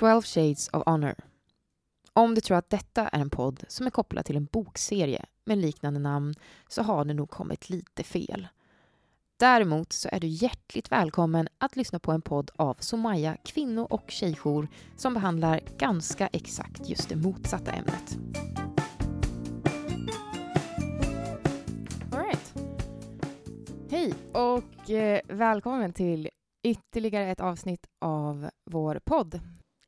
12 Shades of Honor. Om du tror att detta är en podd som är kopplad till en bokserie med liknande namn så har du nog kommit lite fel. Däremot så är du hjärtligt välkommen att lyssna på en podd av Somaya kvinno och tjejjour som behandlar ganska exakt just det motsatta ämnet. All right. Hej och eh, välkommen till ytterligare ett avsnitt av vår podd.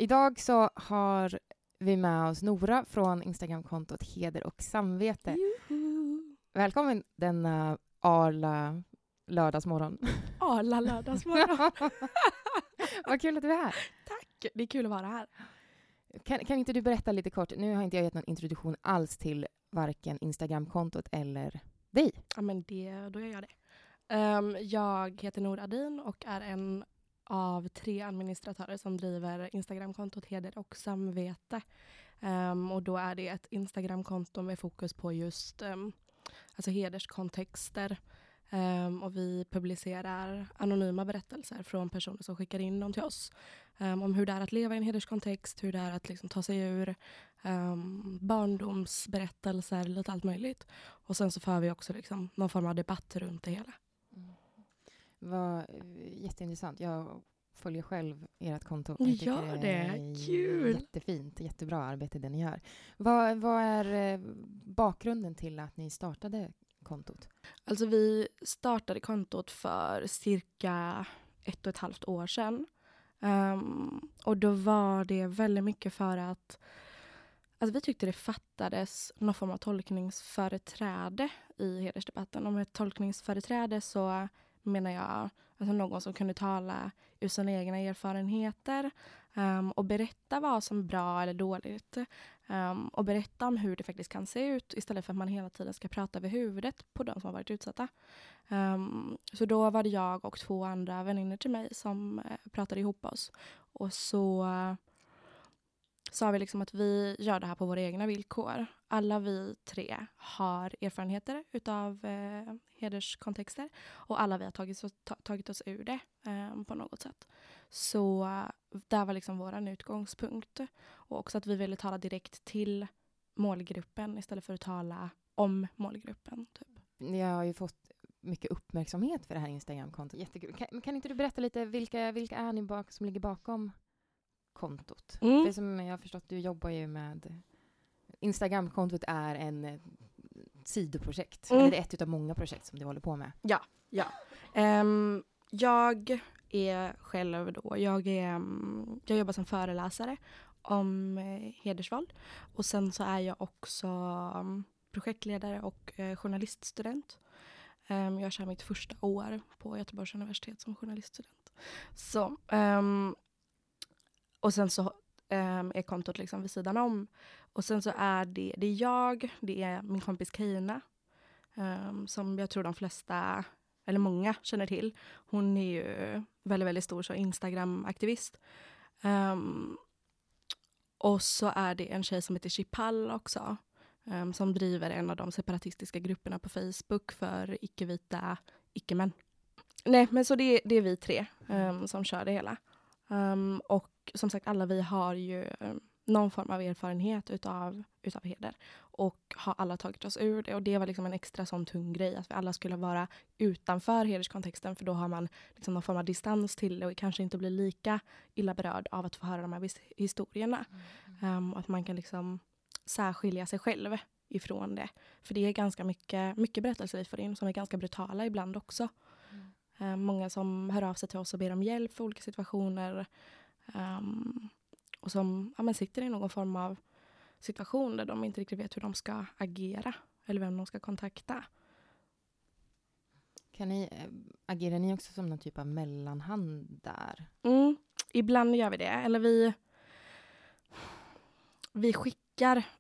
Idag så har vi med oss Nora från Instagramkontot Heder och samvete. Juhu. Välkommen denna arla lördagsmorgon. Arla lördagsmorgon. Vad kul att du är här. Tack, det är kul att vara här. Kan, kan inte du berätta lite kort? Nu har inte jag gett någon introduktion alls till varken Instagramkontot eller dig. Ja, men det, då gör jag det. Ehm, jag heter Nour Adin och är en av tre administratörer som driver Instagramkontot Heder och samvete. Um, och då är det ett Instagramkonto med fokus på just um, alltså hederskontexter. Um, ehm, och vi publicerar anonyma berättelser från personer som skickar in dem till oss. Um, om hur det är att leva i en hederskontext, hur det är att liksom ta sig ur um, barndomsberättelser, lite allt möjligt. Och sen så för vi också liksom någon form av debatt runt det hela. Vad eh, jätteintressant. Jag följer själv ert konto. Ni gör det. är Kul. Jättefint. Jättebra arbete det ni gör. Vad, vad är eh, bakgrunden till att ni startade kontot? Alltså vi startade kontot för cirka ett och ett halvt år sedan. Ehm, och då var det väldigt mycket för att alltså vi tyckte det fattades någon form av tolkningsföreträde i hedersdebatten. Och med tolkningsföreträde så menar jag alltså någon som kunde tala ur sina egna erfarenheter um, och berätta vad som är bra eller dåligt. Um, och berätta om hur det faktiskt kan se ut istället för att man hela tiden ska prata över huvudet på de som har varit utsatta. Um, så då var det jag och två andra väninnor till mig som uh, pratade ihop oss. Och så uh, sa vi liksom att vi gör det här på våra egna villkor. Alla vi tre har erfarenheter utav eh, hederskontexter och alla vi har tagit, oss- ta, tagit oss ur det eh, på något sätt. Så det där var liksom vår utgångspunkt. Och också att vi ville tala direkt till målgruppen istället för att tala om målgruppen. Typ. Ni har ju fått mycket uppmärksamhet för det här Instagramkontot. Jättekul. Kan, kan inte du berätta lite, vilka, vilka är ni bak, som ligger bakom kontot? Mm. För som jag har förstått, du jobbar ju med... Instagramkontot är en eh, sidoprojekt. Mm. Eller det är ett av många projekt som du håller på med. Ehm, jag är själv då, jag, är, mm, jag jobbar som föreläsare om eh, hedersvåld. Och sen så är jag också mm, projektledare och eh, journaliststudent. Ehm, jag kör mitt första år på Göteborgs universitet som journaliststudent. Så, ehm, och sen så um, är kontot liksom vid sidan om. Och sen så är det, det är jag, det är min kompis Keina, um, ehm, som jag tror de flesta eller många känner till. Hon är ju väldigt, väldigt stor så Instagram-aktivist. Um, och så är det en tjej som heter Chipal också, um, som driver en av de separatistiska grupperna på Facebook för icke-vita icke-män. Nej, men så det, är- det är vi tre um, som kör det hela. Um, och som sagt, alla vi har ju um, någon form av erfarenhet utav, utav heder. Och har alla tagit oss ur det. Och det var liksom en extra sån tung grej, att vi alla skulle vara utanför hederskontexten för då har man liksom någon form av distans till det och kanske inte blir lika illa berörd av att få höra de här historierna. Um, och att man kan liksom särskilja sig själv ifrån det. För det är ganska mycket, mycket berättelser vi får in som är ganska brutala ibland också. Um, många som hör av sig till oss och ber om hjälp för olika situationer. Um, och som ja, men sitter i någon form av situation där de inte riktigt vet hur de ska agera eller vem de ska kontakta. Kan ni, eh, agerar ni också som någon typ av mellanhand där? Mm, ibland gör vi det. Eller vi, vi skickar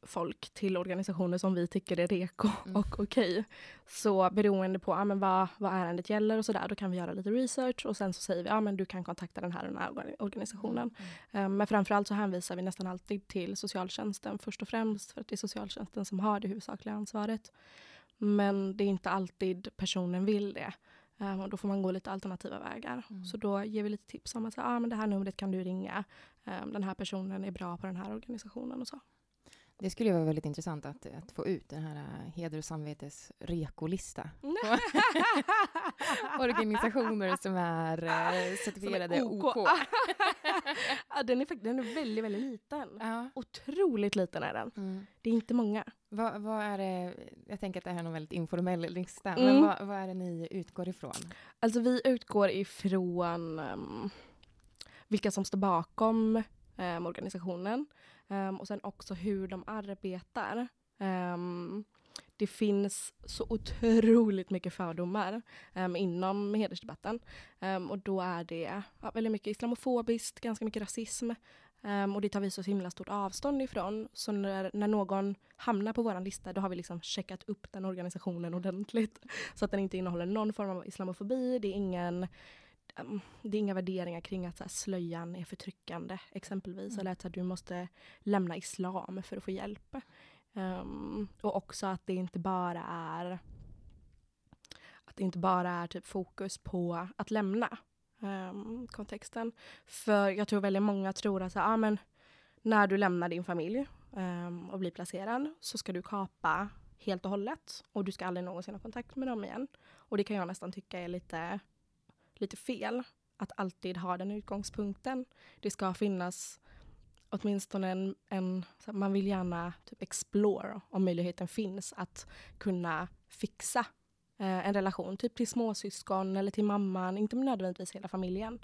folk till organisationer som vi tycker är reko Mm. och okej. Så beroende på ja, men vad, vad ärendet gäller och sådär, då kan vi göra lite research och sen så säger vi ja, men du kan kontakta den här den här organ- organisationen. Eh, Men framförallt så hänvisar vi nästan alltid till socialtjänsten först och främst för att det är socialtjänsten som har det huvudsakliga ansvaret. Men det är inte alltid personen vill det. Um, och då får man gå lite alternativa vägar. Mm. Så då ger vi lite tips om att ah, men det här numret kan du ringa. Um, den här personen är bra på den här organisationen och så. Det skulle ju vara väldigt intressant att, att få ut den här äh, heder och samvetes rekolista. Organisationer som är äh, certifierade Som är OK. OK. ja, den, är, den är väldigt, väldigt liten. Ja. Otroligt liten är den. Mm. Det är inte många. Vad, vad är det, jag tänker att det här är en väldigt informell lista, Mm. men vad, vad är det ni utgår ifrån? Alltså vi utgår ifrån um, vilka som står bakom um, organisationen um, och sen också hur de arbetar. Um, det finns så otroligt mycket fördomar um, inom hedersdebatten um, och då är det ja, väldigt mycket islamofobiskt, ganska mycket rasism um, och det tar vi så himla stort avstånd ifrån. Så när, när någon hamnar på vår lista då har vi liksom checkat upp den organisationen ordentligt så att den inte innehåller någon form av islamofobi, det är ingen det är inga värderingar kring att så här, slöjan är förtryckande exempelvis. Mm. Eller att här, du måste lämna islam för att få hjälp. Um, och också att det inte bara är att det inte bara är typ fokus på att lämna um, kontexten. För jag tror väldigt många tror att så här, ah, men, när du lämnar din familj um, och blir placerad så ska du kapa helt och hållet och du ska aldrig någonsin ha kontakt med dem igen. Och det kan jag nästan tycka är lite, lite fel. Att alltid ha den utgångspunkten. Det ska finnas åtminstone en, en man vill gärna typ explore om möjligheten finns att kunna fixa eh, en relation, typ till småsyskon eller till mamman, inte nödvändigtvis hela familjen.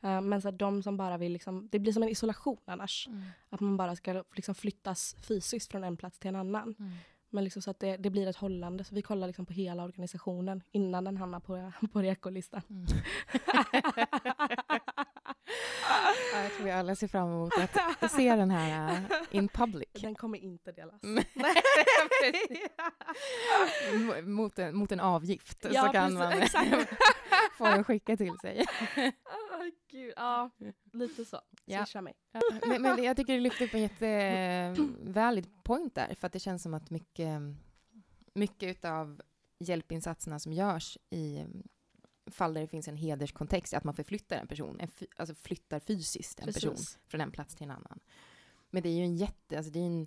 Eh, men så här, de som bara vill, liksom, det blir som en isolation annars. Att man bara ska liksom flyttas fysiskt från en plats till en annan. Mm. Men liksom så att det, det blir ett hållande. Så vi kollar liksom på hela organisationen innan den hamnar på, på rekolistan. Mm. ja, jag tror vi alla ser fram emot att se den här äh, in public. Den kommer inte delas. Mot, en, mot en avgift Ja, så kan precis, man få den skickad till sig. Ah, gud. Ja, lite så. Ja. Swisha mig. Ja, men, men jag tycker du lyfter upp en jättevalid point där, för att det känns som att mycket, mycket av hjälpinsatserna som görs i fall där det finns en hederskontext, att man förflyttar en person, en alltså flyttar fysiskt en person Precis. från en plats till en annan. Men det är ju en jätte, alltså det är en,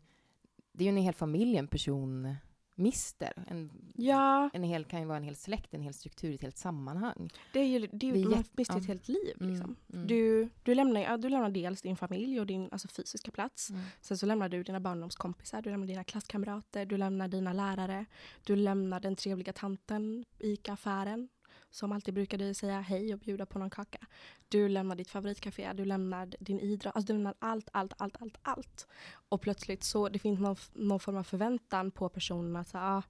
det är ju en hel familj en person mister. En, Ja, en hel, kan ju vara en hel släkt, en hel struktur, ett helt sammanhang. det är ju, det är Det ju, är man mister ja. ett helt liv. Mm, Liksom. mm, Du, du, lämnar, ja, du lämnar dels din familj och din alltså, fysiska plats. mm, Sen så lämnar du dina barndomskompisar, du lämnar dina klasskamrater, du lämnar dina lärare. Du lämnar den trevliga tanten i ICA-affären som alltid brukade säga hej och bjuda på någon kaka. Du lämnar ditt favoritcafé, du lämnar din idrott, alltså du lämnar allt, allt, allt, allt, allt. Och plötsligt så det finns någon, någon form av förväntan på personen att så, ah,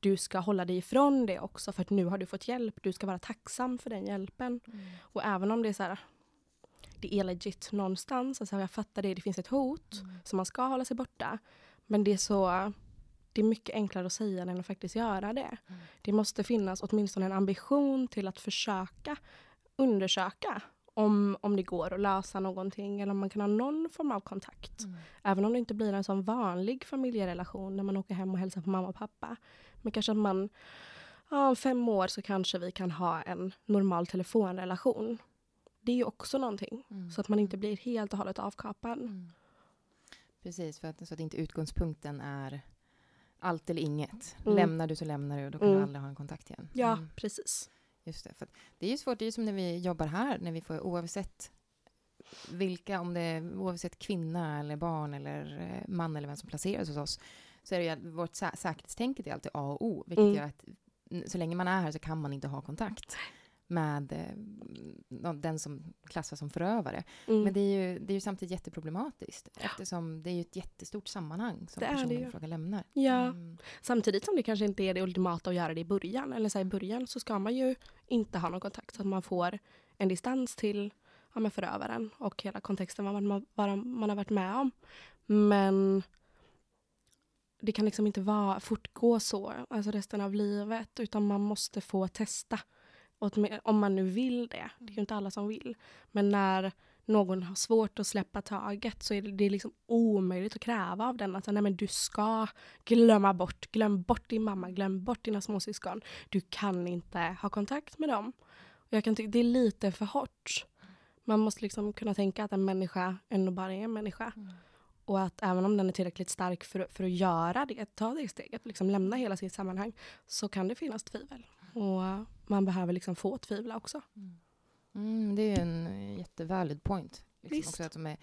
du ska hålla dig ifrån det också för att nu har du fått hjälp, du ska vara tacksam för den hjälpen. mm. Och även om det är så här, det är legit någonstans, alltså jag fattar det, det finns ett hot, Mm. så man ska hålla sig borta. Men det är så, det är mycket enklare att säga än att faktiskt göra det. Mm. Det måste finnas åtminstone en ambition till att försöka undersöka om, om det går att lösa någonting eller om man kan ha någon form av kontakt. Mm. Även om det inte blir en sån vanlig familjerelation när man åker hem och hälsar på mamma och pappa. Men kanske att man, ja, om fem år så kanske vi kan ha en normal telefonrelation. Det är ju också någonting. Mm. Så att man inte blir helt och hållet avkapad. Mm. Precis, för att, så att inte utgångspunkten är allt eller inget. Mm. Lämnar du så lämnar du och då kan Mm. du aldrig ha en kontakt igen. Ja, Mm, precis. just det. För det är ju svårt, det är ju som när vi jobbar här, när vi får oavsett vilka, om det är oavsett kvinna eller barn eller eh, man eller vem som placeras hos oss, så är det ju att vårt sä- säkerhetstänket är alltid A och O, vilket Mm. gör att så länge man är här så kan man inte ha kontakt med eh, den som klassas som förövare. Mm. Men det är, ju, det är ju samtidigt jätteproblematiskt eftersom det är ju ett jättestort sammanhang som Det personen i fråga lämnar. Ja. Mm. Samtidigt som det kanske inte är det ultimata att göra det i början. Eller så här, i början så ska man ju inte ha någon kontakt så att man får en distans till ja, med förövaren och hela kontexten vad man, vad man har varit med om. Men det kan liksom inte vara, fortgå så alltså resten av livet utan man måste få testa. Om man nu vill det. Det är ju inte alla som vill. Men när, någon har svårt att släppa taget så är det, det är liksom omöjligt att kräva av den att nej, men du ska glömma bort, glöm bort din mamma, glöm bort dina småsyskon. Du kan inte ha kontakt med dem. Och jag kan tycka det är lite för hårt. Man måste liksom kunna tänka att en människa ändå bara är en människa. Mm. Och att även om den är tillräckligt stark för, för att göra det, ta det steget, liksom lämna hela sitt sammanhang, så kan det finnas tvivel. Och man behöver liksom få tvivla också. Mm, det är en jättevalid point. Liksom också att de är,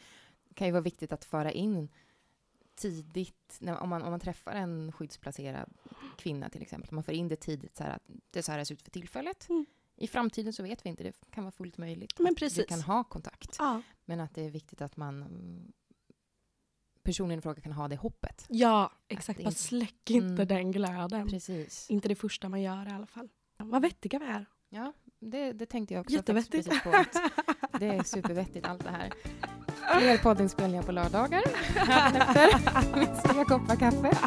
kan ju vara viktigt att föra in tidigt, när, om, man, om man träffar en skyddsplacerad kvinna till exempel, man för in det tidigt så här att det är så här det ser ut för tillfället. Mm. I framtiden så vet vi inte, det kan vara fullt möjligt. Men att Vi precis. kan ha kontakt, Ja, men att det är viktigt att man mm, personen i fråga kan ha det hoppet. ja exakt. Bara släck inte Mm. den glöden. Precis. Inte det första man gör i alla fall. Vad vettiga vi är. Ja, det, det tänkte jag också Jättevettigt. det är supervettigt allt det här. Fler poddinspelningar på lördagar. Efter mitt tre koppar kaffe.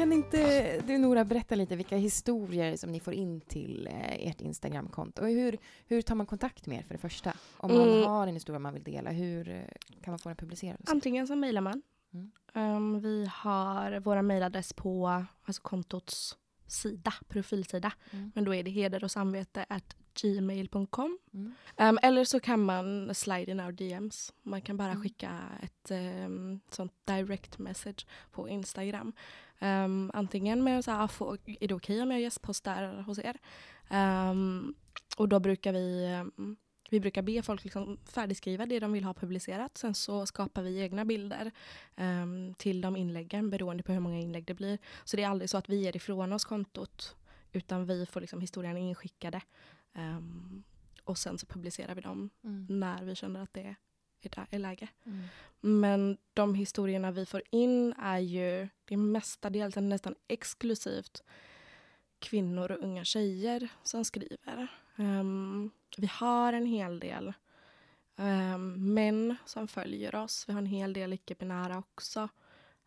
Kan inte du Nora berätta lite vilka historier som ni får in till eh, ert Instagramkonto? Och hur, hur tar man kontakt med er för det första? Om man Mm. har en historia man vill dela, hur eh, kan man få den publicerad? Antingen så mejlar man. Mm. Um, vi har våra mejladress på alltså kontots sida, profilsida. Mm. Men då är det heder och samvete at gmail.com. Mm. Um, eller så kan man slide in our DMs. Man kan bara Mm. skicka ett um, sånt direct message på Instagram. Um, antingen med så här, få, är det okej om jag gästpostar hos er? Um, och då brukar vi um, vi brukar be folk liksom färdigskriva det de vill ha publicerat. Sen så skapar vi egna bilder till de inläggen beroende på hur många inlägg det blir. Så det är aldrig så att vi ger ifrån oss kontot utan vi får liksom historien inskickade. Och sen så publicerar vi dem Mm. när vi känner att det är, är läge. Mm. Men de historierna vi får in är ju det är mestadels nästan exklusivt kvinnor och unga tjejer som skriver. Ehm, vi har en hel del ehm, män som följer oss. Vi har en hel del icke-binära också.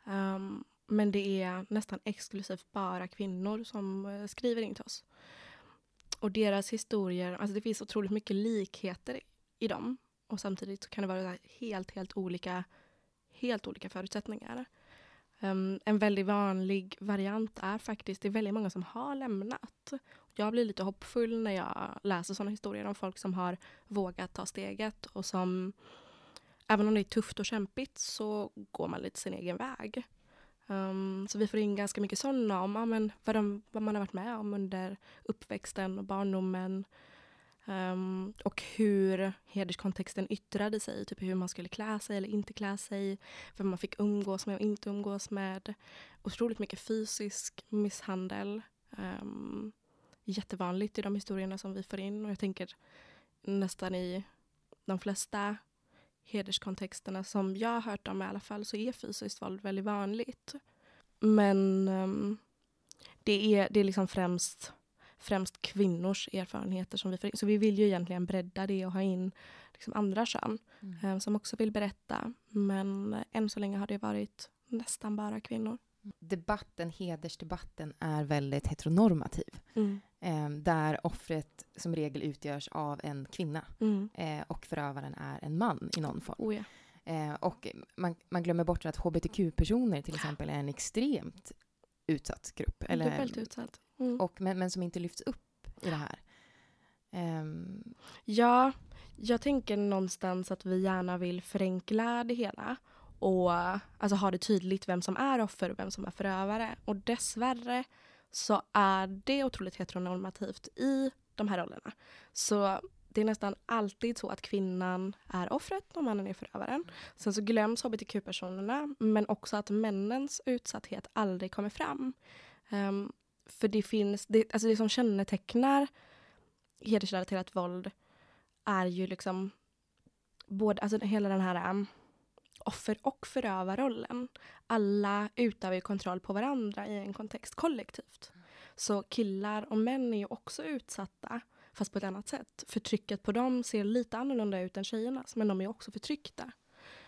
Ehm, men det är nästan exklusivt bara kvinnor som eh, skriver in till oss. Och deras historier, alltså det finns otroligt mycket likheter i dem. Och samtidigt så kan det vara helt, helt olika, helt olika förutsättningar. Um, en väldigt vanlig variant är faktiskt, det är väldigt många som har lämnat. Jag blir lite hoppfull när jag läser sådana historier om folk som har vågat ta steget och som, även om det är tufft och kämpigt, så går man lite sin egen väg. Um, så vi får in ganska mycket sådana om ja, men vad, de, vad man har varit med om under uppväxten och barndomen. Um, och hur hederskontexten yttrade sig, typ hur man skulle klä sig eller inte klä sig, vem man fick umgås med och inte umgås med. Otroligt mycket fysisk misshandel. Um, jättevanligt i de historierna som vi får in och jag tänker nästan i de flesta hederskontexterna som jag har hört om i alla fall så är fysiskt våld väldigt vanligt. Men um, det är, det är liksom främst främst kvinnors erfarenheter som vi får in. Så vi vill ju egentligen bredda det och ha in liksom andra kön Mm. eh, som också vill berätta. Men eh, än så länge har det varit nästan bara kvinnor. Debatten, hedersdebatten, är väldigt heteronormativ. Eh, där offret som regel utgörs av en kvinna Mm. eh, och förövaren är en man i någon form. Oh ja. Eh, och man, man glömmer bort att hbtq-personer till exempel är en extremt utsatt grupp. Eller, Dubbelt utsatt. Mm. och, men, men som inte lyfts upp i det här. Ehm, Ja, jag tänker någonstans att vi gärna vill förenkla det hela och alltså, ha det tydligt vem som är offer och vem som är förövare. Och dessvärre så är det otroligt heteronormativt i de här rollerna. Så det är nästan alltid så att kvinnan är offret och mannen är förövaren. Sen så glöms hbtq-personerna men också att männens utsatthet aldrig kommer fram. Ehm, för det finns, det, alltså det som kännetecknar hedersrelaterat våld är ju liksom både, alltså hela den här um, offer och förövarrollen. Alla utövar ju kontroll på varandra i en kontext kollektivt. Så killar och män är ju också utsatta, fast på ett annat sätt. Förtrycket på dem ser lite annorlunda ut än tjejernas, men de är också förtryckta.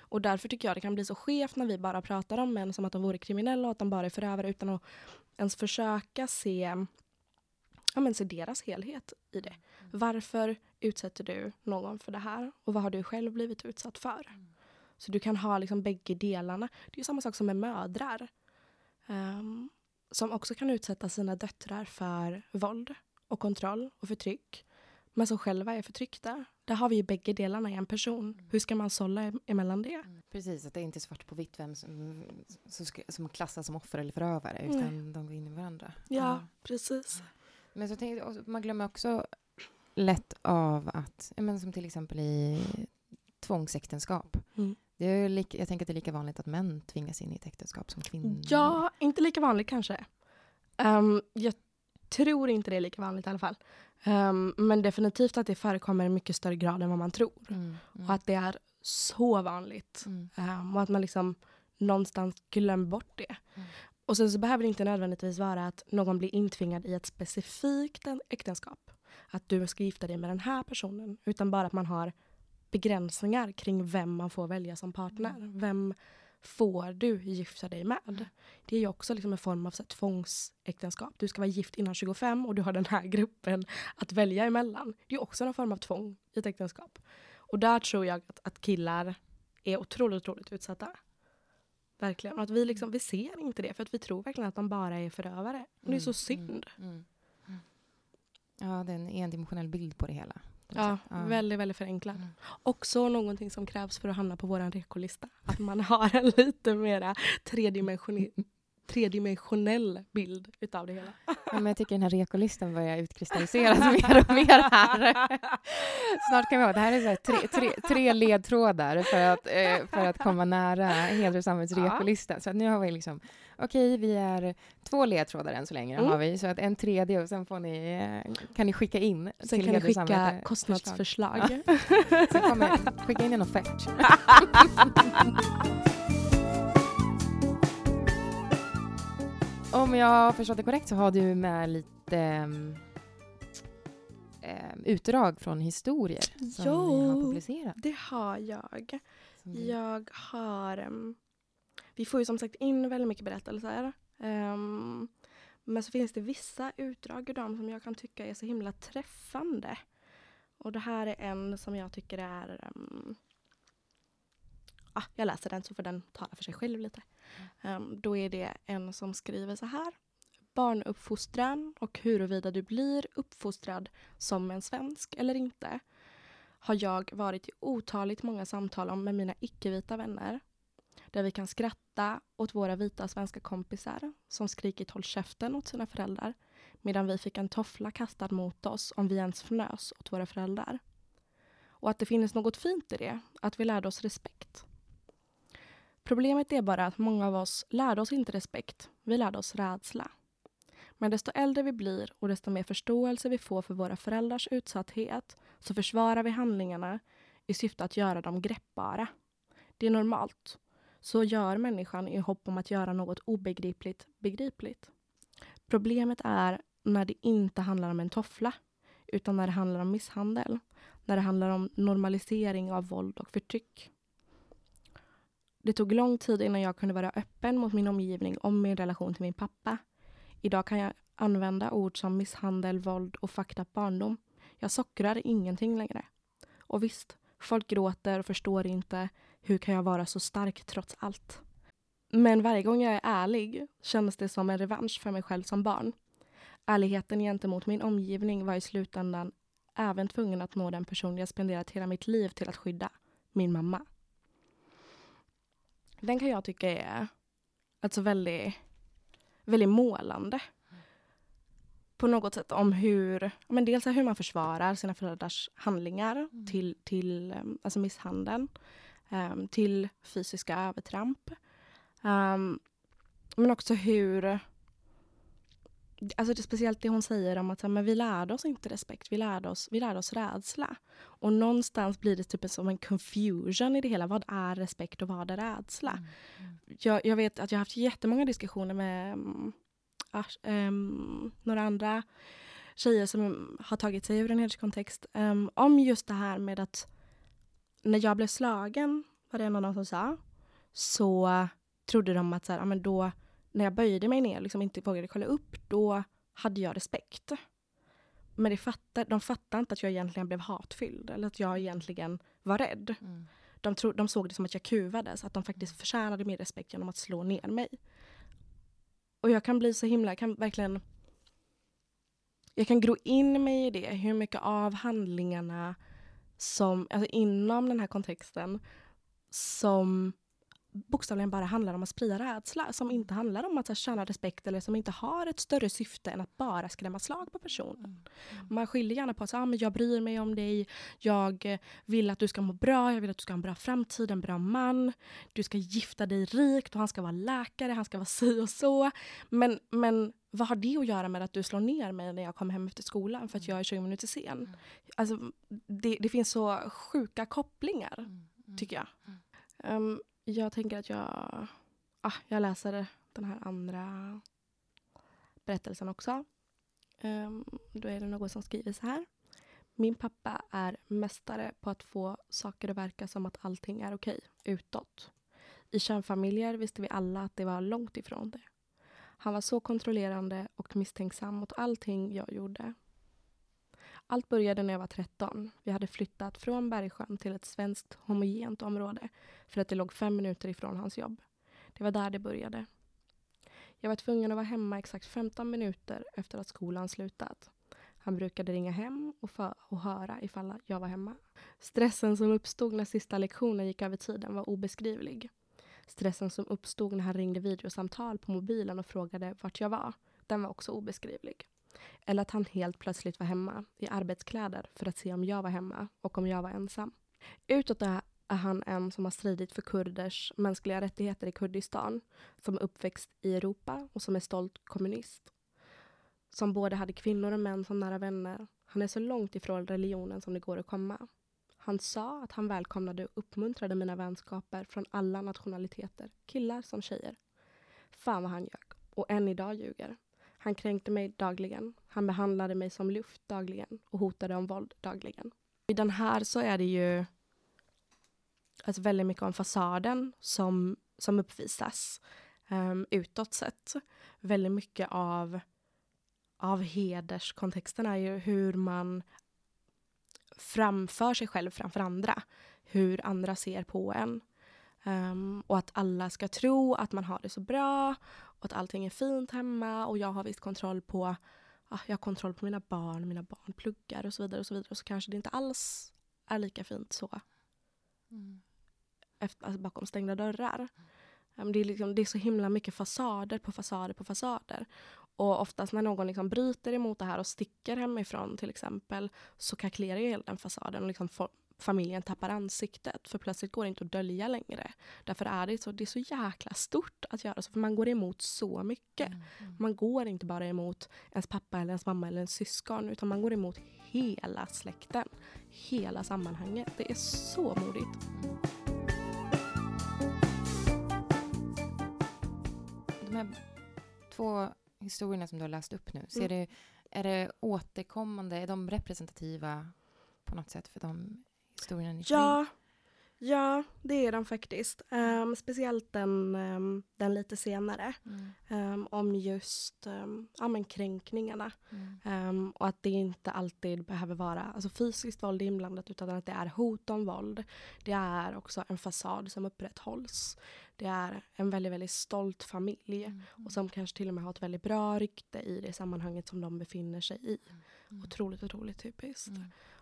Och därför tycker jag det kan bli så skevt när vi bara pratar om män som att de vore kriminella och att de bara är förövare utan att ens försöka se ja, men se deras helhet i det. Varför utsätter du någon för det här? Och vad har du själv blivit utsatt för? Så du kan ha liksom bägge delarna. Det är samma sak som med mödrar. Um, som också kan utsätta sina döttrar för våld och kontroll och förtryck. Men som själva är förtryckta. Där har vi ju bägge delarna i en person. Hur ska man sålla emellan det? Mm. Precis, att det är inte svart på vitt vem som, som, som klassas som offer eller förövare, utan mm. de går in i varandra. Ja, ja. precis. Men så tänkte, man glömmer också lätt av att, men som till exempel i tvångsäktenskap. Mm. Det är lika, jag tänker att det är lika vanligt att män tvingas in i ett äktenskap som kvinnor. Ja, inte lika vanligt kanske. Um, jag tror inte det är lika vanligt i alla fall. Um, men definitivt att det förekommer i mycket större grad än vad man tror. Mm, mm. Och att det är så vanligt. Mm. Um, och att man liksom någonstans glömmer bort det. Mm. Och sen så behöver det inte nödvändigtvis vara att någon blir intvingad i ett specifikt äktenskap. Att du ska gifta dig med den här personen. Utan bara att man har begränsningar kring vem man får välja som partner. Mm. Vem får du gifta dig med? Det är ju också liksom en form av så här, tvångsäktenskap. Du ska vara gift innan 25 och du har den här gruppen att välja emellan. Det är också en form av tvång i ett äktenskap. Och där tror jag att, att killar är otroligt, otroligt utsatta. Verkligen. Och att vi, liksom, vi ser inte det för att vi tror verkligen att de bara är förövare. Och det är så mm, synd. Mm, mm, ja, det är en endimensionell bild på det hela. Ja, ja, väldigt, väldigt förenklat. Mm. Också någonting som krävs för att hamna på vår rekolista. Att man har en lite mera tredimensionell tredimensionell bild utav det hela. Ja, men jag tycker den här rekolistan börjar utkristalliseras mer och mer här. Snart kan vi ha, det här är så tre, tre, tre, ledtrådar för att, eh, för att komma nära Hedresamhällets rekolista. Så nu har vi liksom, okej, okay, vi är två ledtrådar än så länge, mm. har vi, så att en tredje och sen får ni, eh, kan ni skicka in sen till kan ni skicka kostnadsförslag. Ja. Sen kommer, skicka in en offert. Om jag har förstått det korrekt så har du med lite äh, utdrag från historier som jo, ni har publicerat. det har jag. Jag har... Um, vi får ju som sagt in väldigt mycket berättelser. Um, men så finns det vissa utdrag ur dem som jag kan tycka är så himla träffande. Och det här är en som jag tycker är um, ah, jag läser den så får den tala för sig själv lite. Um, då är det en som skriver så här. Barnuppfostran och huruvida du blir uppfostrad som en svensk eller inte har jag varit i otaligt många samtal om med mina icke-vita vänner. Där vi kan skratta åt våra vita svenska kompisar som skrikit håll käften åt sina föräldrar medan vi fick en toffla kastad mot oss om vi ens fnös åt våra föräldrar. Och att det finns något fint i det, att vi lärde oss respekt. Problemet är bara att många av oss lärde oss inte respekt, vi lärde oss rädsla. Men desto äldre vi blir och desto mer förståelse vi får för våra föräldrars utsatthet så försvarar vi handlingarna i syfte att göra dem greppbara. Det är normalt. Så gör människan i hopp om att göra något obegripligt begripligt. Problemet är när det inte handlar om en toffla, utan när det handlar om misshandel. När det handlar om normalisering av våld och förtryck. Det tog lång tid innan jag kunde vara öppen mot min omgivning om min relation till min pappa. Idag kan jag använda ord som misshandel, våld och fucked barndom. Jag sockrar ingenting längre. Och visst, folk gråter och förstår inte. Hur kan jag vara så stark trots allt? Men varje gång jag är ärlig känns det som en revansch för mig själv som barn. Ärligheten gentemot min omgivning var i slutändan även tvungen att nå den person jag spenderat hela mitt liv till att skydda, min mamma. Den kan jag tycka är alltså väldigt, väldigt målande. På något sätt om hur, men dels hur man försvarar sina föräldrars handlingar mm. till, till ehm, alltså misshandeln, um, till fysiska övertramp. Um, men också hur Alltså det, speciellt det hon säger om att men vi lärde oss inte respekt, vi lärde oss, vi lärde oss rädsla. Och någonstans blir det typ som en confusion i det hela. Vad är respekt och vad är rädsla? Mm. Mm. Jag, jag, vet att jag har haft jättemånga diskussioner med um, um, några andra tjejer som har tagit sig ur en hederskontext um, om just det här med att när jag blev slagen, var det en av dem som sa, så trodde de att så här, ja, men då när jag böjde mig ner och liksom inte vågade kolla upp, då hade jag respekt. men det fattar, de fattar inte att jag egentligen blev hatfylld eller att jag egentligen var rädd. Mm. De, tro, de såg det som att jag kuvades, att de faktiskt förtjänade min respekt genom att slå ner mig. Och jag kan bli så himla, jag kan verkligen... Jag kan gro in mig i det, hur mycket av handlingarna som, alltså inom den här kontexten, som bokstavligen bara handlar om att sprida rädsla. Som inte handlar om att här, tjäna respekt eller som inte har ett större syfte än att bara skrämma slag på personen. Mm. Mm. Man skiljer gärna på att ah, men jag bryr mig om dig, jag eh, vill att du ska må bra, jag vill att du ska ha en bra framtid, en bra man, du ska gifta dig rikt och han ska vara läkare, han ska vara si och så. Men, men vad har det att göra med att du slår ner mig när jag kommer hem efter skolan för att jag är 20 minuter sen? Mm. Alltså, det, det finns så sjuka kopplingar, Mm. Mm. tycker jag. Um, jag tänker att jag, ah, jag läser den här andra berättelsen också. Um, då är det något som skriver så här. Min pappa är mästare på att få saker att verka som att allting är okej utåt. I kärnfamiljer visste vi alla att det var långt ifrån det. Han var så kontrollerande och misstänksam mot allting jag gjorde. Allt började när jag var 13. Vi hade flyttat från Bergsjön till ett svenskt homogent område för att det låg fem minuter ifrån hans jobb. Det var där det började. Jag var tvungen att vara hemma exakt 15 minuter efter att skolan slutat. Han brukade ringa hem och, för, och höra ifall jag var hemma. Stressen som uppstod när sista lektionen gick över tiden var obeskrivlig. Stressen som uppstod när han ringde videosamtal på mobilen och frågade vart jag var, den var också obeskrivlig. Eller att han helt plötsligt var hemma i arbetskläder för att se om jag var hemma och om jag var ensam. Utåt är han en som har stridit för kurders mänskliga rättigheter i Kurdistan, som är uppväxt i Europa och som är stolt kommunist. Som både hade kvinnor och män som nära vänner. Han är så långt ifrån religionen som det går att komma. Han sa att han välkomnade och uppmuntrade mina vänskaper från alla nationaliteter, killar som tjejer. Fan vad han ljög. Och än idag ljuger. Han kränkte mig dagligen. Han behandlade mig som luft dagligen och hotade om våld dagligen. I den här så är det ju alltså väldigt mycket om fasaden som, som uppvisas um, utåt sett. Väldigt mycket av, av hederskontexten är ju hur man framför sig själv framför andra. Hur andra ser på en. Um, och att alla ska tro att man har det så bra och att allting är fint hemma och jag har visst kontroll på ah, jag har kontroll på mina barn, mina barn pluggar och så vidare och så vidare. Och så kanske det inte alls är lika fint så. Mm. Efter, alltså bakom stängda dörrar. Um, det, är liksom, det är så himla mycket fasader på fasader på fasader. Och oftast när någon liksom bryter emot det här och sticker hemifrån till exempel så kalkerar ju hela den fasaden och liksom for, familjen tappar ansiktet för plötsligt går det inte att dölja längre. Därför är det så, det är så jäkla stort att göra så för man går emot så mycket. Mm. Mm. Man går inte bara emot ens pappa eller ens mamma eller ens syskon utan man går emot hela släkten. Hela sammanhanget. Det är så modigt. De här två historierna som du har läst upp nu, ser Mm. du, är det återkommande, är de representativa på något sätt för de historierna ni skriver? Ja, ja, det är de faktiskt. Ehm, speciellt den, ehm, den lite senare. Mm. ehm, om just um, ja, men kränkningarna. Mm. Och att det inte alltid behöver vara alltså fysiskt våld inblandat utan att det är hot om våld. Det är också en fasad som upprätthålls. Det är en väldigt, väldigt stolt familj. Mm. Och som kanske till och med har ett väldigt bra rykte i det sammanhanget som de befinner sig i. Mm. Otroligt, otroligt typiskt.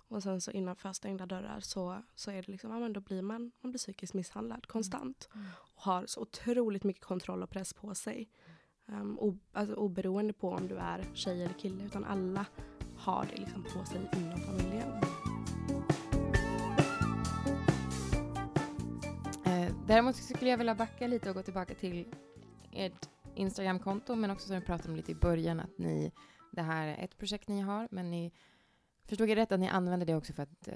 Mm. Och sen så innanför stängda dörrar så, så är det liksom, ja men då blir man, man blir psykiskt misshandlad konstant. Mm. Och har så otroligt mycket kontroll och press på sig. Um, o, alltså, oberoende på om du är tjej eller kille utan alla har det liksom på sig inom familjen. Eh, däremot skulle jag vilja backa lite och gå tillbaka till ert Instagramkonto, men också som vi pratade om lite i början, att ni, det här är ett projekt ni har, men ni, förstod jag rätt att ni använder det också för att eh,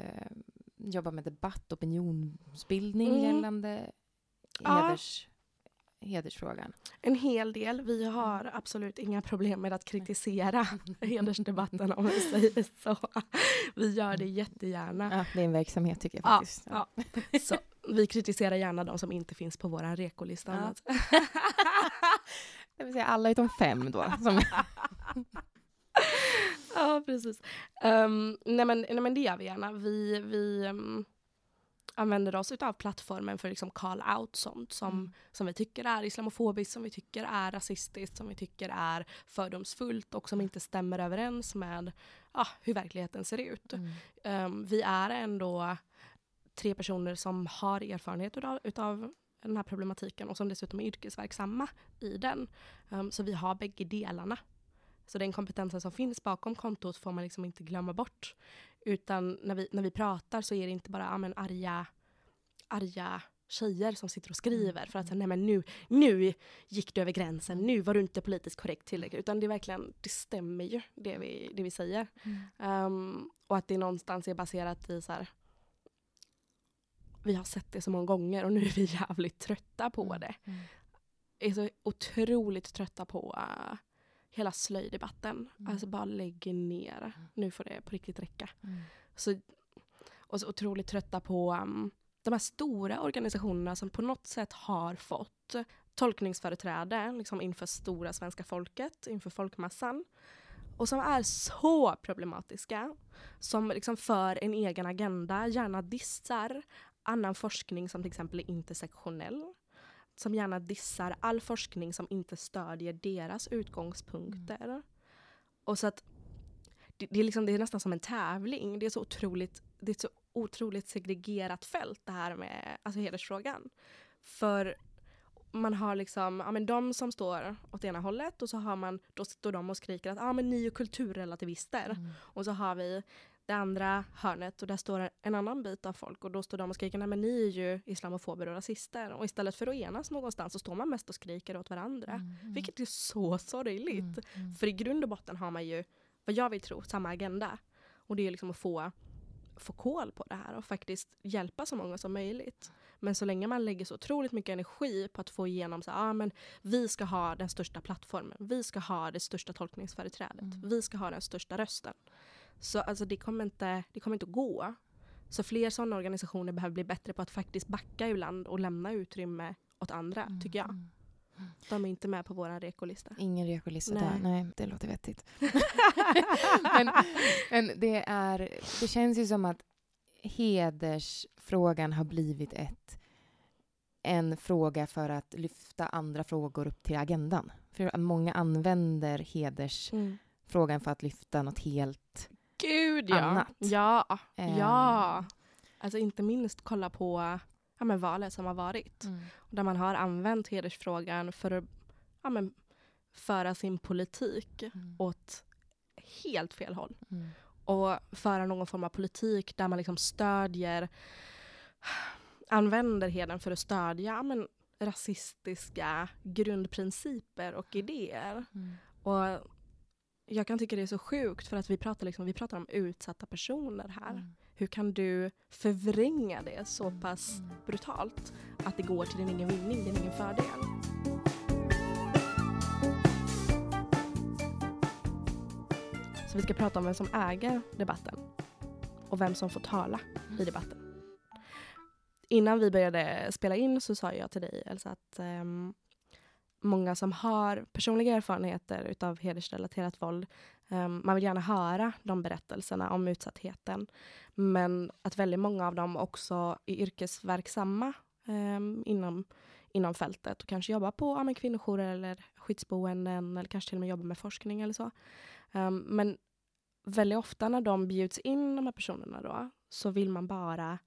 jobba med debatt, opinionsbildning Mm. gällande Ja. heders, hedersfrågan? En hel del. Vi har absolut inga problem med att kritisera hedersdebatten om vi säger så. Vi gör det jättegärna. Ja, det är en verksamhet tycker jag Ja, faktiskt. ja. Så, vi kritiserar gärna de som inte finns på vår rekolista. Ja. Ja. Det vill säga alla utom fem då. Som, ja, precis. Um, nej, men, nej, men det gör vi gärna. Vi, vi um, använder oss av plattformen för liksom call out sånt som, mm. som vi tycker är islamofobiskt, som vi tycker är rasistiskt, som vi tycker är fördomsfullt och som inte stämmer överens med ah, hur verkligheten ser ut. Mm. Um, vi är ändå tre personer som har erfarenhet utav, utav den här problematiken och som dessutom är yrkesverksamma i den. Um, så vi har bägge delarna. Så den kompetensen som finns bakom kontot får man liksom inte glömma bort. Utan när vi, när vi pratar så är det inte bara ja, men, arga, arga tjejer som sitter och skriver för att nej men nu, nu gick du över gränsen, nu var du inte politiskt korrekt tillräckligt. Utan det är verkligen, det stämmer ju det vi, det vi säger. Mm. Um, och att det någonstans är baserat i så här, vi har sett det så många gånger och nu är vi jävligt trötta på mm. det. Mm. är så otroligt trötta på uh, hela slöjdebatten. Mm. Alltså bara lägg ner. Mm. Nu får det på riktigt räcka. Mm. Så, och så otroligt trötta på um, de här stora organisationerna som på något sätt har fått tolkningsföreträde liksom inför stora svenska folket, inför folkmassan. Och som är så problematiska. Som liksom för en egen agenda, gärna dissar annan forskning som till exempel är intersektionell. Som gärna dissar all forskning som inte stödjer deras utgångspunkter. Mm. Och så att det, det, är liksom, det är nästan som en tävling. Det är så otroligt, det är ett så otroligt segregerat fält det här med alltså hedersfrågan. För man har liksom, ja men de som står åt ena hållet och så har man, då står de och skriker att ja men ni är kulturrelativister. Mm. Och så har vi det andra hörnet och där står en annan bit av folk och då står de och skriker nej men ni är ju islamofober och rasister. Och istället för att enas någonstans så står man mest och skriker åt varandra. Mm, mm. Vilket är så sorgligt. Mm, mm. För i grund och botten har man ju, vad jag vill tro, samma agenda. Och det är liksom att få, få koll på det här och faktiskt hjälpa så många som möjligt. Men så länge man lägger så otroligt mycket energi på att få igenom så ah, men vi ska ha den största plattformen, vi ska ha det största tolkningsföreträdet, mm. vi ska ha den största rösten. Så alltså, det, kommer inte, det kommer inte att gå. Så fler sådana organisationer behöver bli bättre på att faktiskt backa ibland och lämna utrymme åt andra, mm. tycker jag. De är inte med på vår rekolista. Ingen rekolista Nej. där. Nej, det låter vettigt. men, men det, är, det känns ju som att hedersfrågan har blivit ett, en fråga för att lyfta andra frågor upp till agendan. För många använder hedersfrågan mm. för att lyfta något helt Gud ja. annat. Ja, um. ja. Alltså inte minst kolla på ja, men valet som har varit. Mm. Där man har använt hedersfrågan för att ja, men, föra sin politik mm. åt helt fel håll. Mm. Och föra någon form av politik där man liksom stödjer, använder heden för att stödja ja, men, rasistiska grundprinciper och idéer. Mm. Och jag kan tycka det är så sjukt för att vi pratar, liksom, vi pratar om utsatta personer här. Mm. Hur kan du förvränga det så pass brutalt att det går till din egen vinning, din egen fördel? Så vi ska prata om vem som äger debatten och vem som får tala i mm. debatten. Innan vi började spela in så sa jag till dig Elsa att um, många som har personliga erfarenheter utav hedersrelaterat våld. Um, man vill gärna höra de berättelserna om utsattheten. Men att väldigt många av dem också är yrkesverksamma um, inom, inom fältet och kanske jobbar på ja, kvinnojourer eller skyddsboenden eller kanske till och med jobbar med forskning eller så. Um, men väldigt ofta när de bjuds in, de här personerna då, så vill man bara,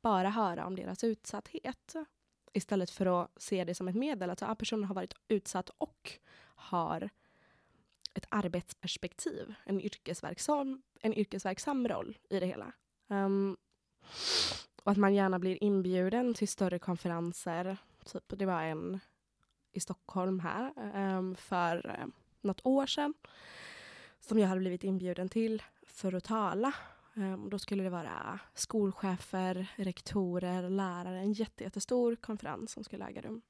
bara höra om deras utsatthet. Istället för att se det som ett medel. Att ah, personen har varit utsatt och har ett arbetsperspektiv, en yrkesverksam, en yrkesverksam roll i det hela. Um, och att man gärna blir inbjuden till större konferenser. Typ, det var en i Stockholm här um, för uh, något år sedan som jag hade blivit inbjuden till för att tala Um, då skulle det vara skolchefer, rektorer, lärare. En jätte, jättestor konferens som skulle äga rum.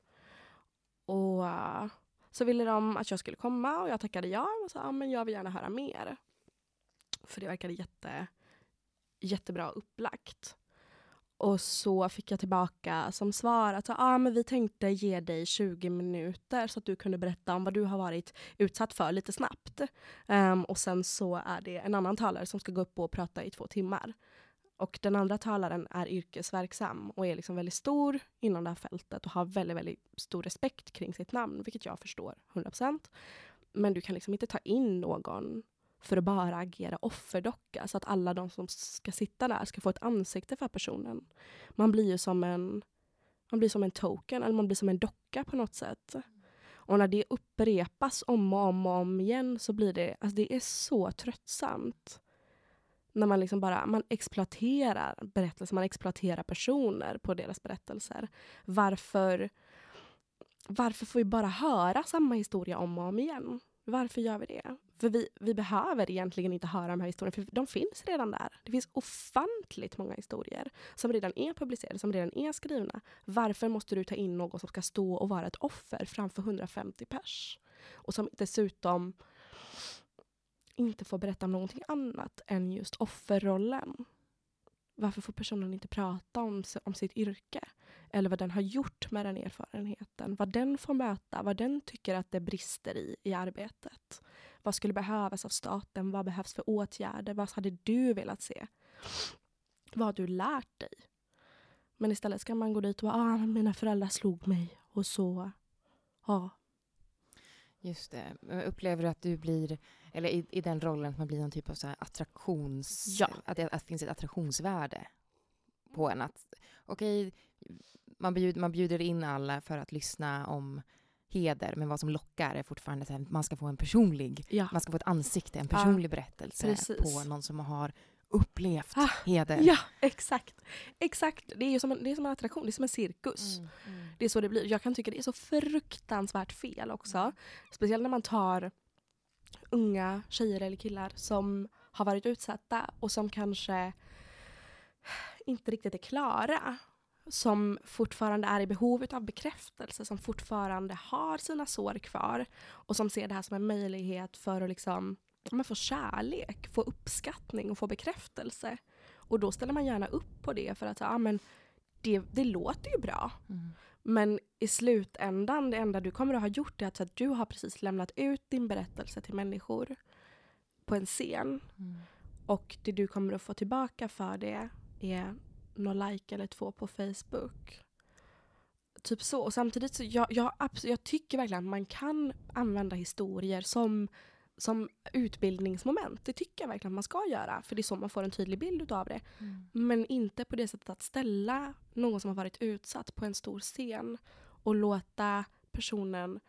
Och uh, så ville de att jag skulle komma och jag tackade ja och sa men jag vill gärna höra mer. För det verkade jätte, jättebra upplagt. Och så fick jag tillbaka som svar att ah, men vi tänkte ge dig 20 minuter så att du kunde berätta om vad du har varit utsatt för lite snabbt. Um, och sen så är det en annan talare som ska gå upp och prata i två timmar. Och den andra talaren är yrkesverksam och är liksom väldigt stor inom det här fältet och har väldigt, väldigt stor respekt kring sitt namn, vilket jag förstår 100%. Men du kan liksom inte ta in någon för att bara agera offerdocka så att alla de som ska sitta där ska få ett ansikte för personen. Man blir ju som en, man blir som en token, eller man blir som en docka på något sätt. Och när det upprepas om och om och om igen så blir det, alltså det är så tröttsamt. När man liksom bara man exploaterar berättelser, man exploaterar personer på deras berättelser. Varför, varför får vi bara höra samma historia om och om igen? Varför gör vi det? För vi, vi behöver egentligen inte höra de här historierna, för de finns redan där. Det finns ofantligt många historier som redan är publicerade, som redan är skrivna. Varför måste du ta in någon som ska stå och vara ett offer framför 150 pers? Och som dessutom inte får berätta om någonting annat än just offerrollen. Varför får personen inte prata om, om sitt yrke? Eller vad den har gjort med den erfarenheten. Vad den får möta, vad den tycker att det brister i i arbetet. Vad skulle behövas av staten? Vad behövs för åtgärder? Vad hade du velat se? Vad har du lärt dig? Men istället ska man gå dit och ah, mina föräldrar slog mig och så, ja. Just det. Upplever du att du blir, eller i, i den rollen, att man blir någon typ av så attraktions... Ja. Att det, att det finns ett attraktionsvärde på en? Att okej, okay, man, bjud, man bjuder in alla för att lyssna om heder, men vad som lockar är fortfarande att man ska få en personlig, ja. man ska få ett ansikte, en personlig ja, berättelse precis. på någon som har upplevt ah, heder. Ja, exakt. Exakt. Det är som en, det är som en attraktion, det är som en cirkus. Mm, mm. Det är så det blir. Jag kan tycka det är så fruktansvärt fel också. Mm. Speciellt när man tar unga tjejer eller killar som har varit utsatta och som kanske inte riktigt är klara som fortfarande är i behov av bekräftelse, som fortfarande har sina sår kvar och som ser det här som en möjlighet för att liksom, man få kärlek, få uppskattning och få bekräftelse. Och då ställer man gärna upp på det för att ja, men det, det låter ju bra. Mm. Men i slutändan, det enda du kommer att ha gjort är att, att du har precis lämnat ut din berättelse till människor på en scen. Mm. Och det du kommer att få tillbaka för det är någon like eller två på Facebook. Typ så. Och samtidigt så jag, jag, jag tycker verkligen att man kan använda historier som, som utbildningsmoment. Det tycker jag verkligen att man ska göra. För det är så man får en tydlig bild av det. Mm. Men inte på det sättet att ställa någon som har varit utsatt på en stor scen och låta personen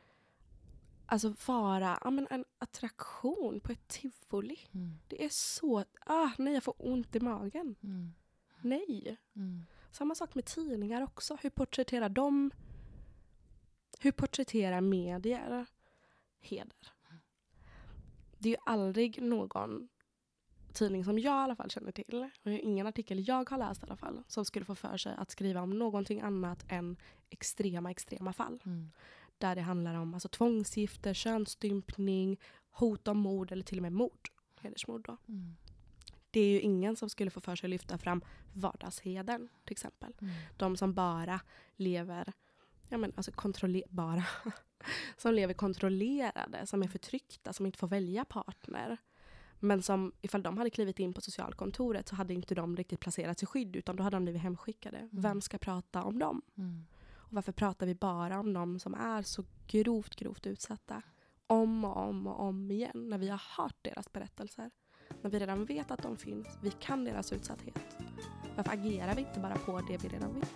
alltså vara ja, men en attraktion på ett tivoli. Mm. Det är så... Ah, nej, jag får ont i magen. Mm. Nej. Mm. Samma sak med tidningar också. Hur porträtterar de... Hur porträtterar medier heder? Det är ju aldrig någon tidning som jag i alla fall känner till, och ingen artikel jag har läst i alla fall, som skulle få för sig att skriva om någonting annat än extrema, extrema fall. Mm. Där det handlar om alltså, tvångsgifter, könsstympning, hot om mord eller till och med mord. Hedersmord då. Mm det är ju ingen som skulle få för sig att lyfta fram vardagsheden till exempel. Mm. De som bara lever, ja men alltså kontrollerbara, som lever kontrollerade, som är förtryckta, som inte får välja partner. Men som ifall de hade klivit in på socialkontoret så hade inte de riktigt placerats i skydd utan då hade de blivit hemskickade. Mm. Vem ska prata om dem? Mm. Och varför pratar vi bara om dem som är så grovt, grovt utsatta? Om och om och om igen när vi har hört deras berättelser. När vi redan vet att de finns, vi kan deras utsatthet. Varför agerar vi inte bara på det vi redan vet?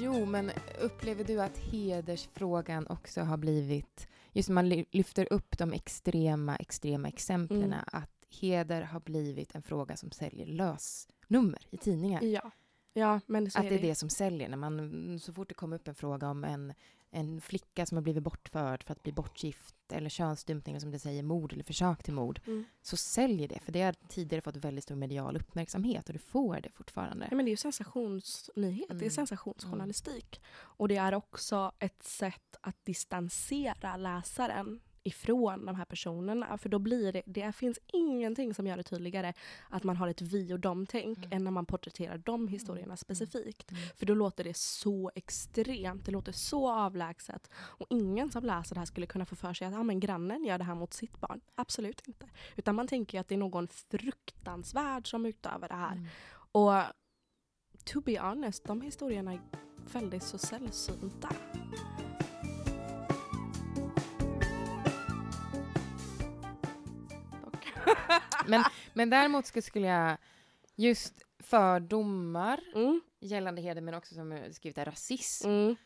Jo, men upplever du att hedersfrågan också har blivit, just när man lyfter upp de extrema, extrema exemplen, mm. att heder har blivit en fråga som säljer lösnummer i tidningar? Ja. Ja, men att det är det. det som säljer. När man, så fort det kommer upp en fråga om en, en flicka som har blivit bortförd för att bli bortgift eller könsstympning, eller som det säger, mord eller försök till mord, mm. så säljer det. För det har tidigare fått väldigt stor medial uppmärksamhet och det får det fortfarande. Ja, men det är ju sensationsnyhet, mm. det är mm. sensationsjournalistik. Mm. Och det är också ett sätt att distansera läsaren ifrån de här personerna. För då blir det, det finns ingenting som gör det tydligare att man har ett vi och dem-tänk Mm. än när man porträtterar de historierna specifikt. Mm. För då låter det så extremt, det låter så avlägset. Och ingen som läser det här skulle kunna få för sig att ah, men grannen gör det här mot sitt barn. Absolut inte. Utan man tänker att det är någon fruktansvärd som utövar det här. Mm. Och to be honest, de historierna är väldigt så sällsynta. Men, men däremot skulle- jag just fördomar Mm, gällande heder, men också som skrivit där, rasism. mm.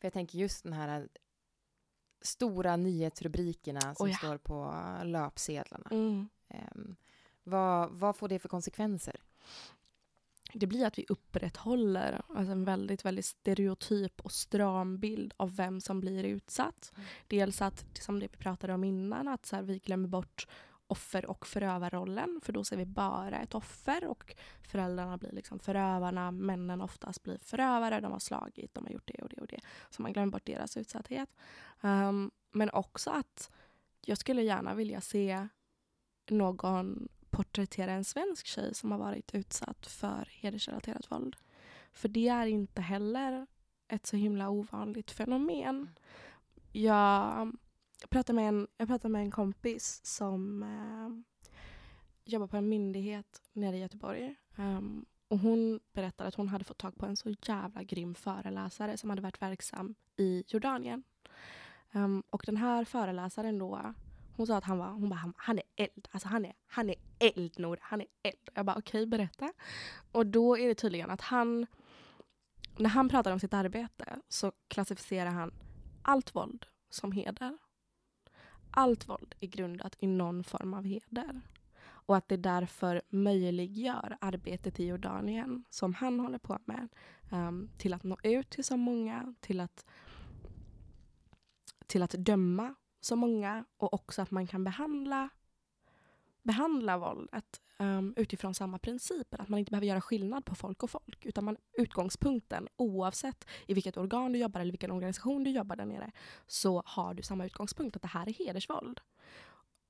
För jag tänker just den här stora nyhetsrubrikerna som Oh ja. står på löpsedlarna. Mm. Ehm, vad, vad får det för konsekvenser? Det blir att vi upprätthåller alltså en väldigt, väldigt stereotyp och stram bild av vem som blir utsatt. Mm. Dels att, som det vi pratade om innan, att så här, vi glömmer bort offer och förövarrollen. För då ser vi bara ett offer och föräldrarna blir liksom förövarna. Männen oftast blir förövare. De har slagit, de har gjort det och det och det. Så man glömmer bort deras utsatthet. Um, men också att jag skulle gärna vilja se någon porträttera en svensk tjej som har varit utsatt för hedersrelaterat våld. För det är inte heller ett så himla ovanligt fenomen. Jag pratade med en, jag pratade med en kompis som eh, jobbar på en myndighet nere i Göteborg. Um, och hon berättade att hon hade fått tag på en så jävla grym föreläsare som hade varit verksam i Jordanien. Um, och den här föreläsaren då, hon sa att han var, hon bara, han, han är eld. Alltså han är, han är eld Nora, han är eld. Jag bara okej, berätta. Och då är det tydligen att han, när han pratar om sitt arbete så klassificerar han allt våld som heder. Allt våld är grundat i någon form av heder. Och att det därför möjliggör arbetet i Jordanien som han håller på med um, till att nå ut till så många, till att, till att döma så många och också att man kan behandla, behandla våldet um, utifrån samma principer. Att man inte behöver göra skillnad på folk och folk. Utan man, utgångspunkten, oavsett i vilket organ du jobbar eller vilken organisation du jobbar där nere, så har du samma utgångspunkt, att det här är hedersvåld.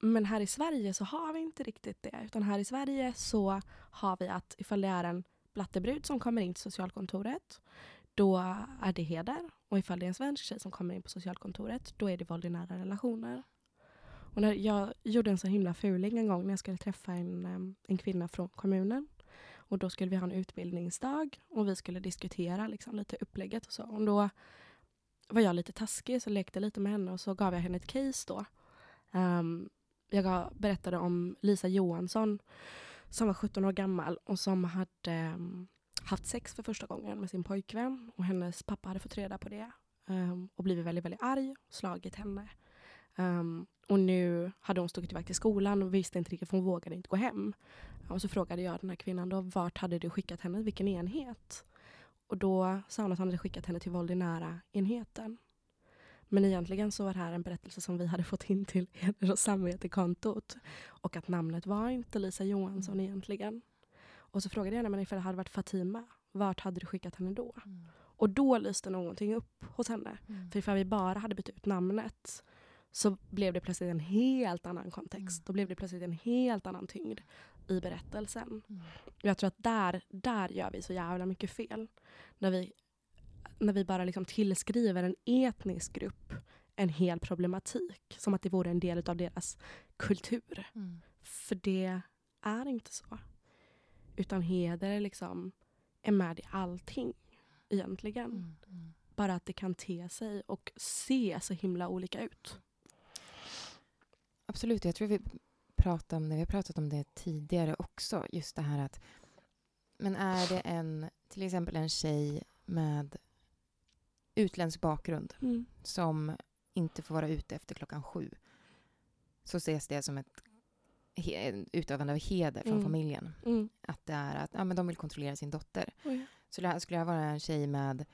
Men här i Sverige så har vi inte riktigt det. Utan här i Sverige så har vi att ifall det är en blattebrud som kommer in till socialkontoret, då är det heder. Och ifall det är en svensk tjej som kommer in på socialkontoret, då är det våld i nära relationer. Och när jag gjorde en så himla fuling en gång när jag skulle träffa en, en kvinna från kommunen. Och då skulle vi ha en utbildningsdag och vi skulle diskutera liksom, lite upplägget och så. Och då var jag lite taskig så lekte lite med henne och så gav jag henne ett case då. Um, jag gav, berättade om Lisa Johansson som var 17 år gammal och som hade um, haft sex för första gången med sin pojkvän. Och hennes pappa hade fått reda på det um, och blivit väldigt, väldigt arg och slagit henne. Em, och nu hade hon stuckit iväg till skolan och visste inte riktigt för hon vågade inte gå hem. Och så frågade jag den här kvinnan då, vart hade du skickat henne, vilken enhet? Och då sa hon att han hade skickat henne till våld i nära enheten. Men egentligen så var det här en berättelse som vi hade fått in till heder och samvete-kontot. Och att namnet var inte Lisa Johansson egentligen. Och så frågade jag henne, men ifall det hade varit Fatima, vart hade du skickat henne då? Och då lyste någonting upp hos henne. För ifall vi bara hade bytt ut namnet så blev det plötsligt en helt annan kontext. Mm. Då blev det plötsligt en helt annan tyngd i berättelsen. Mm. Jag tror att där, där gör vi så jävla mycket fel. När vi, när vi bara liksom tillskriver en etnisk grupp en hel problematik. Som att det vore en del av deras kultur. Mm. För det är inte så. Utan heder är liksom är med i allting egentligen. Mm. Mm. Bara att det kan te sig och se så himla olika ut. Absolut, jag tror vi pratar om det, vi har pratat om det tidigare också, just det här att men är det en, till exempel en tjej med utländsk bakgrund Mm. som inte får vara ute efter klockan sju så ses det som ett utövande av heder från Mm. familjen. Mm. Att det är att ja, men de vill kontrollera sin dotter. Oj. Så det här skulle jag vara en tjej med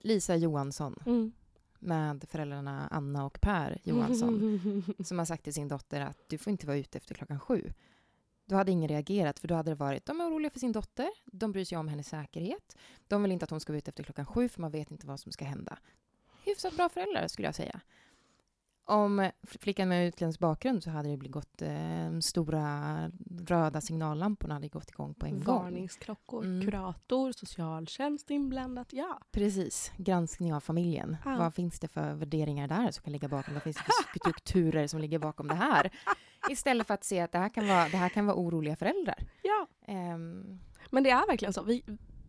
Lisa Johansson Mm. Med föräldrarna Anna och Per Johansson som har sagt till sin dotter att du får inte vara ute efter klockan sju. Då hade ingen reagerat för då hade det varit de är oroliga för sin dotter, de bryr sig om hennes säkerhet, de vill inte att hon ska vara ute efter klockan sju för man vet inte vad som ska hända. Hyfsat bra föräldrar skulle jag säga. Om flickan med utländsk bakgrund så hade det blivit gått, eh, stora röda signallamporna hade gått igång på en gång. Varningsklockor, Mm. kurator, socialtjänst inblandat. Ja. Precis. Granskning av familjen. Ja. Vad finns det för värderingar där som kan ligga bakom? Vad finns det för strukturer som ligger bakom det här? Istället för att se att det här kan vara, det här kan vara oroliga föräldrar. ja. Ehm, Men det är verkligen så. Vi,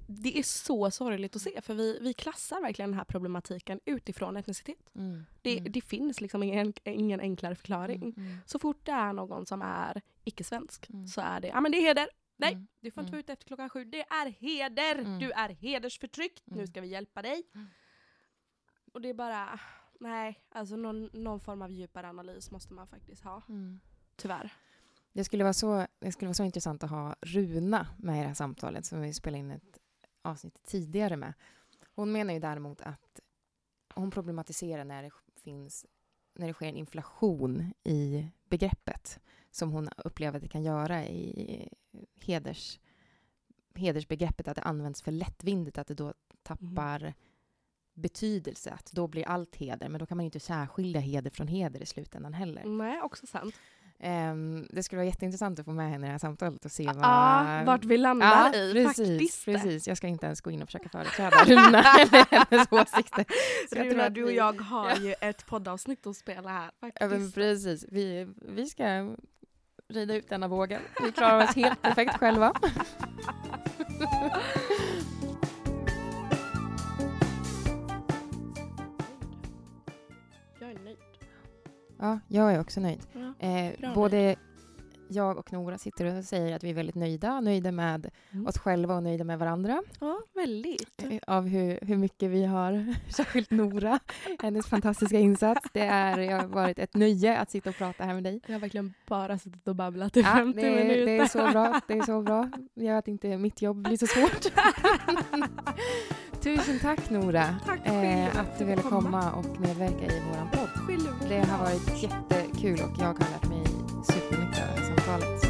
det är så sorgligt att se för vi, vi klassar verkligen den här problematiken utifrån etnicitet. mm, Det, mm, det finns liksom ingen, ingen enklare förklaring. mm, mm, Så fort det är någon som är icke-svensk Mm. så är det, ja men det är heder. Nej, Mm. du får inte vara ute efter klockan sju. Det är heder! Du är hedersförtryckt. Nu ska vi hjälpa dig. Och det är bara, nej, alltså någon, någon form av djupare analys måste man faktiskt ha. Tyvärr. Det skulle, vara så, det skulle vara så intressant att ha Runa med i det här samtalet som vi spelade in ett avsnitt tidigare med. Hon menar ju däremot att hon problematiserar när det finns när det sker en inflation i begreppet som hon upplever att det kan göra i heders, hedersbegreppet, att det används för lättvindigt, att det då tappar betydelse, att då blir allt heder, men då kan man ju inte särskilja heder från heder i slutändan heller. Nej, också sant. Ehm, det skulle vara jätteintressant att få med henne i det här samtalet och se vad... Ja, vart vi landar i precis, faktiskt. precis. Jag ska inte ens gå in och försöka företräda Runa eller hennes åsikter. Så jag tror Runa, att du och vi- jag har Ja. ju ett poddavsnitt att spela här. Ja, Faktiskt. precis. Vi, vi ska rida ut denna vågen. Vi klarar oss helt perfekt själva. Ja, jag är också nöjd. Ja. Eh, både jag och Nora sitter och säger att vi är väldigt nöjda. Nöjda med Mm. oss själva och nöjda med varandra. ja, väldigt. Eh, Av hur, hur mycket vi har, särskilt Nora, hennes fantastiska insats. Det, är, har varit ett nöje att sitta och prata här med dig. Jag har verkligen bara suttit och babblat i Ja, 50 det, minuter. det är så bra. Det är så bra. Gör att inte mitt jobb blir så svårt. Tusen tack Nora Tack eh, att du ville komma. och medverka i vår podd. Det har varit jättekul och jag har lärt mig supermycket av det här samtalet.